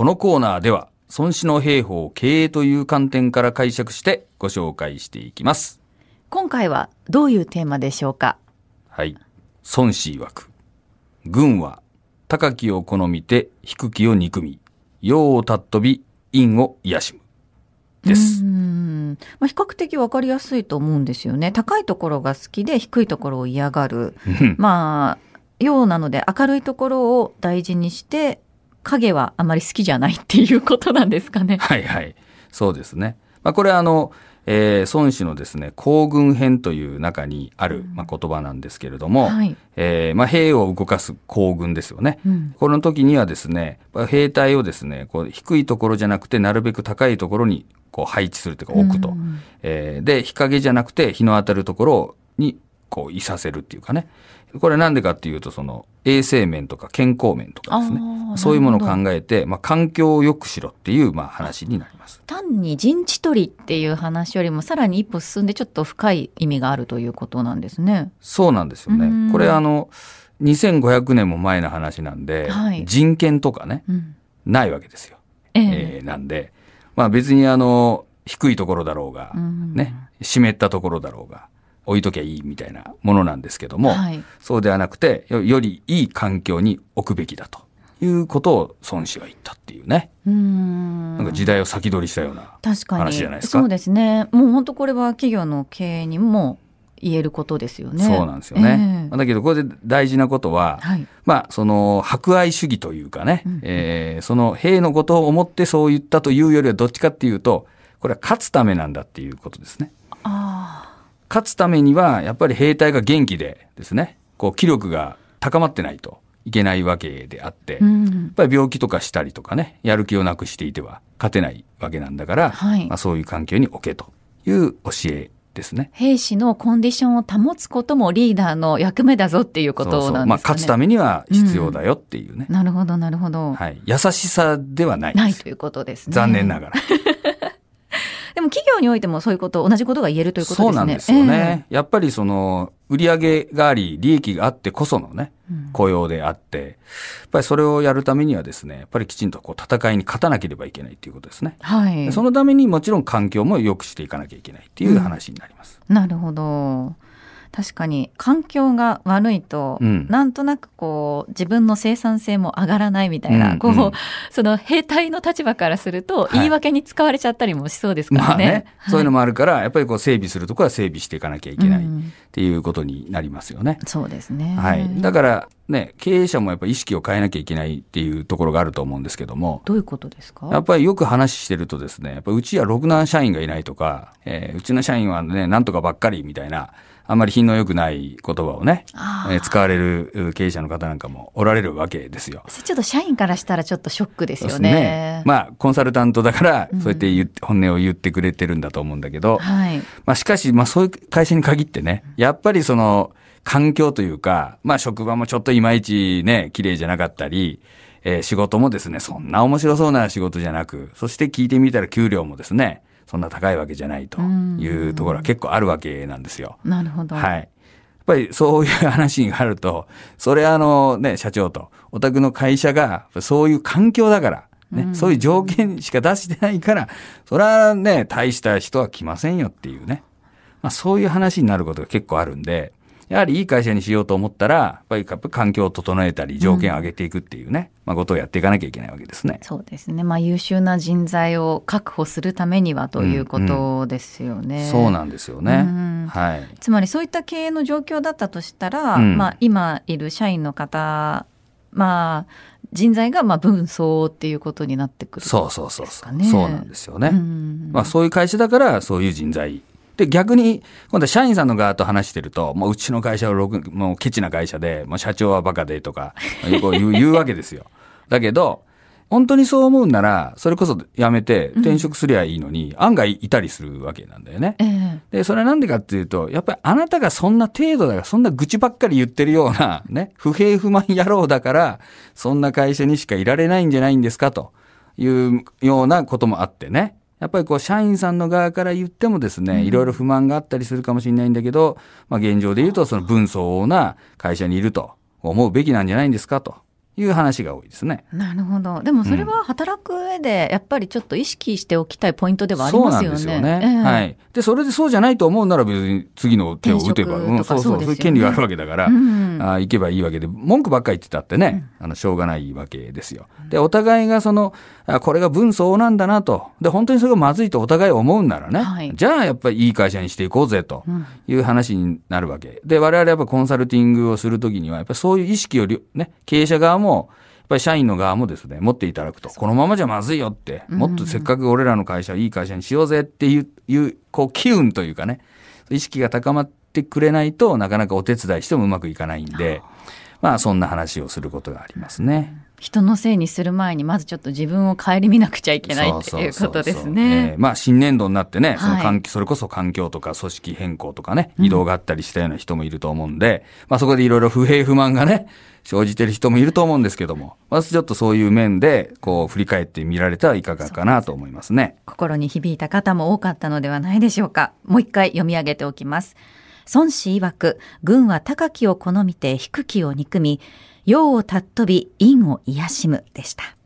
このコーナーでは、孫子の兵法経営という観点から解釈してご紹介していきます。今回はどういうテーマでしょうか？はい。孫子曰く。軍は、高きを好みて、低きを憎み、陽を尊び、陰を癒しむ。ですう。んまあ、比較的わかりやすいと思うんですよね。高いところが好きで低いところを嫌がる。まあ、陽なので明るいところを大事にして、影はあまり好きじゃないっていうことなんですかね。はいはい。そうですね。まあ、これはあの、えー孫子のですね、行軍編という中にある、まあ、言葉なんですけれども、はいえーまあ、兵を動かす行軍ですよね。うんこの時にはですね、まあ兵隊をですね、こう低いところじゃなくて、なるべく高いところにこう配置するというか置くと。うんえーで、日陰じゃなくて日の当たるところにこういさせるっていうかね。これなんでかっていうと、その衛生面とか健康面とかですね。そういうものを考えて、まあ、環境を良くしろっていう、まあ、話になります。単に陣地取りっていう話よりもさらに一歩進んでちょっと深い意味があるということなんですね。そうなんですようんね。これあの、2500年も前の話なんで、はい人権とかね、うん、ないわけですよ。えええーなんで、まあ別にあの、低いところだろうが、うんね、湿ったところだろうが、置いときゃいいみたいなものなんですけども、はいそうではなくてよ、よりいい環境に置くべきだということを孫子は言ったっていうね。うーんなんか時代を先取りしたような話じゃないですか。そうですねもう本当これは企業の経営にも言えることですよねそうなんですよね。ええだけど、これで大事なことは、はいまあ、その、博愛主義というかね、うんえーその兵のことを思ってそう言ったというよりはどっちかっていうと、これは勝つためなんだっていうことですね。あ勝つためには、やっぱり兵隊が元気でですね、こう、気力が高まってないといけないわけであって、あ、うやっん、ぱり病気とかしたりとかね、やる気をなくしていては勝てないわけなんだから、はいまあ、そういう環境に置けという教えですね。兵士のコンディションを保つこともリーダーの役目だぞっていうことなんですかね。まあ、勝つためには必要だよっていうね。なるほどなるほど、はい。優しさではないです。ないということですね。残念ながら。でも企業においてもそういうこと同じことが言えるということですね。そうなんですよね。やっぱりその、売り上げがあり、利益があってこそのね、雇用であって、やっぱりそれをやるためにはですね、やっぱりきちんとこう戦いに勝たなければいけないっていうことですね。ええはい。そのためにもちろん環境も良くしていかなきゃいけないっていう話になります。なるほど。確かに環境が悪いと、うんなんとなくこう自分の生産性も上がらないみたいな、こう、うんうんその兵隊の立場からするとい言い訳に使われちゃったりもしそうですからね。まあね、そういうのも、もあるから、やっぱりこう整備するところは整備していかなきゃいけないっうんていうことになりますよね。そうですね。はい。だからね、経営者もやっぱり意識を変えなきゃいけないっていうところがあると思うんですけども、どういうことですか？やっぱりよく話してるとですね、やっぱうちはろくな社員がいないとか、えーうちの社員はね、なんとかばっかりみたいな、あんまり品の良くない言葉をね、えー使われるう経営者の方なんかもおられるわけですよ。ちょっと社員からしたらちょっとショックですよそうね。まあ、コンサルタントだから、そうやって言って、本音を言ってくれてるんだと思うんだけど、はい。まあ、しかし、まあ、そういう会社に限ってね、やっぱりその、環境というか、まあ、職場もちょっといまいちね、綺麗じゃなかったり、えー仕事もですね、そんな面白そうな仕事じゃなく、そして聞いてみたら給料もですね、そんな高いわけじゃないというところは結構あるわけなんですよ。なるほど。はい。やっぱりそういう話があると、それあのね、社長と、お宅の会社が、そういう環境だから、ね、そういう条件しか出してないから、それはね、大した人は来ませんよっていうね。まあそういう話になることが結構あるんで、やはりいい会社にしようと思ったら、やっぱり環境を整えたり、条件を上げていくっていうね、まあことをやっていかなきゃいけないわけですね。そうですね。まあ優秀な人材を確保するためにはということですよね。そうなんですよねうん。はい。つまりそういった経営の状況だったとしたら、うんまあ今いる社員の方、まあ人材がまあ分相応っていうことになってくるそうそうそうそう。ですかね。そうなんですよね。うんまあそういう会社だからそういう人材。で、逆に、今度は社員さんの側と話してると、もううちの会社はろくもうケチな会社で、もう社長はバカでとか、よく言う 言うわけですよ。だけど、本当にそう思うんなら、それこそ辞めて転職すりゃいいのに、案外いたりするわけなんだよね。ええで、それはなんでかっていうと、やっぱりあなたがそんな程度だから、そんな愚痴ばっかり言ってるような、ね、不平不満野郎だから、そんな会社にしかいられないんじゃないんですか、というようなこともあってね。やっぱりこう、社員さんの側から言ってもですね、いろいろ不満があったりするかもしれないんだけど、まあ現状で言うと、その分相応な会社にいると思うべきなんじゃないんですか、という話が多いですね。なるほど。でもそれは働く上で、やっぱりちょっと意識しておきたいポイントではありますよね。そうなんですよね。えー、はい。で、それでそうじゃないと思うなら別に次の手を打てば、うん、そうそう、そういう権利があるわけだから、うん、あ行けばいいわけで、文句ばっかり言ってたってね、うん、あの、しょうがないわけですよ。で、お互いがその、あこれが分相応なんだなと。で、本当にそれがまずいとお互い思うならね、はい、じゃあやっぱりいい会社にしていこうぜという話になるわけ。で、我々やっぱコンサルティングをするときには、やっぱりそういう意識をね、経営者側も、ぱり社員の側もですね、持っていただくと、このままじゃまずいよって、もっとせっかく俺らの会社いい会社にしようぜっていう、いうこう、機運というかね、意識が高まってくれないとなかなかお手伝いしてもうまくいかないんで、まあそんな話をすることがありますね。人のせいにする前にまずちょっと自分を顧みなくちゃいけないっていうことですね。まあ新年度になってね、その環境、それこそ環境とか組織変更とかね、移動があったりしたような人もいると思うんで、うん、まあそこでいろいろ不平不満がね、生じてる人もいると思うんですけども、まずちょっとそういう面で、こう、振り返ってみられたらいかがかなと思いますね。心に響いた方も多かったのではないでしょうか。もう一回読み上げておきます。孫子曰く、軍は高きを好みて低きを憎み、陽を尊び、陰を癒しむでした。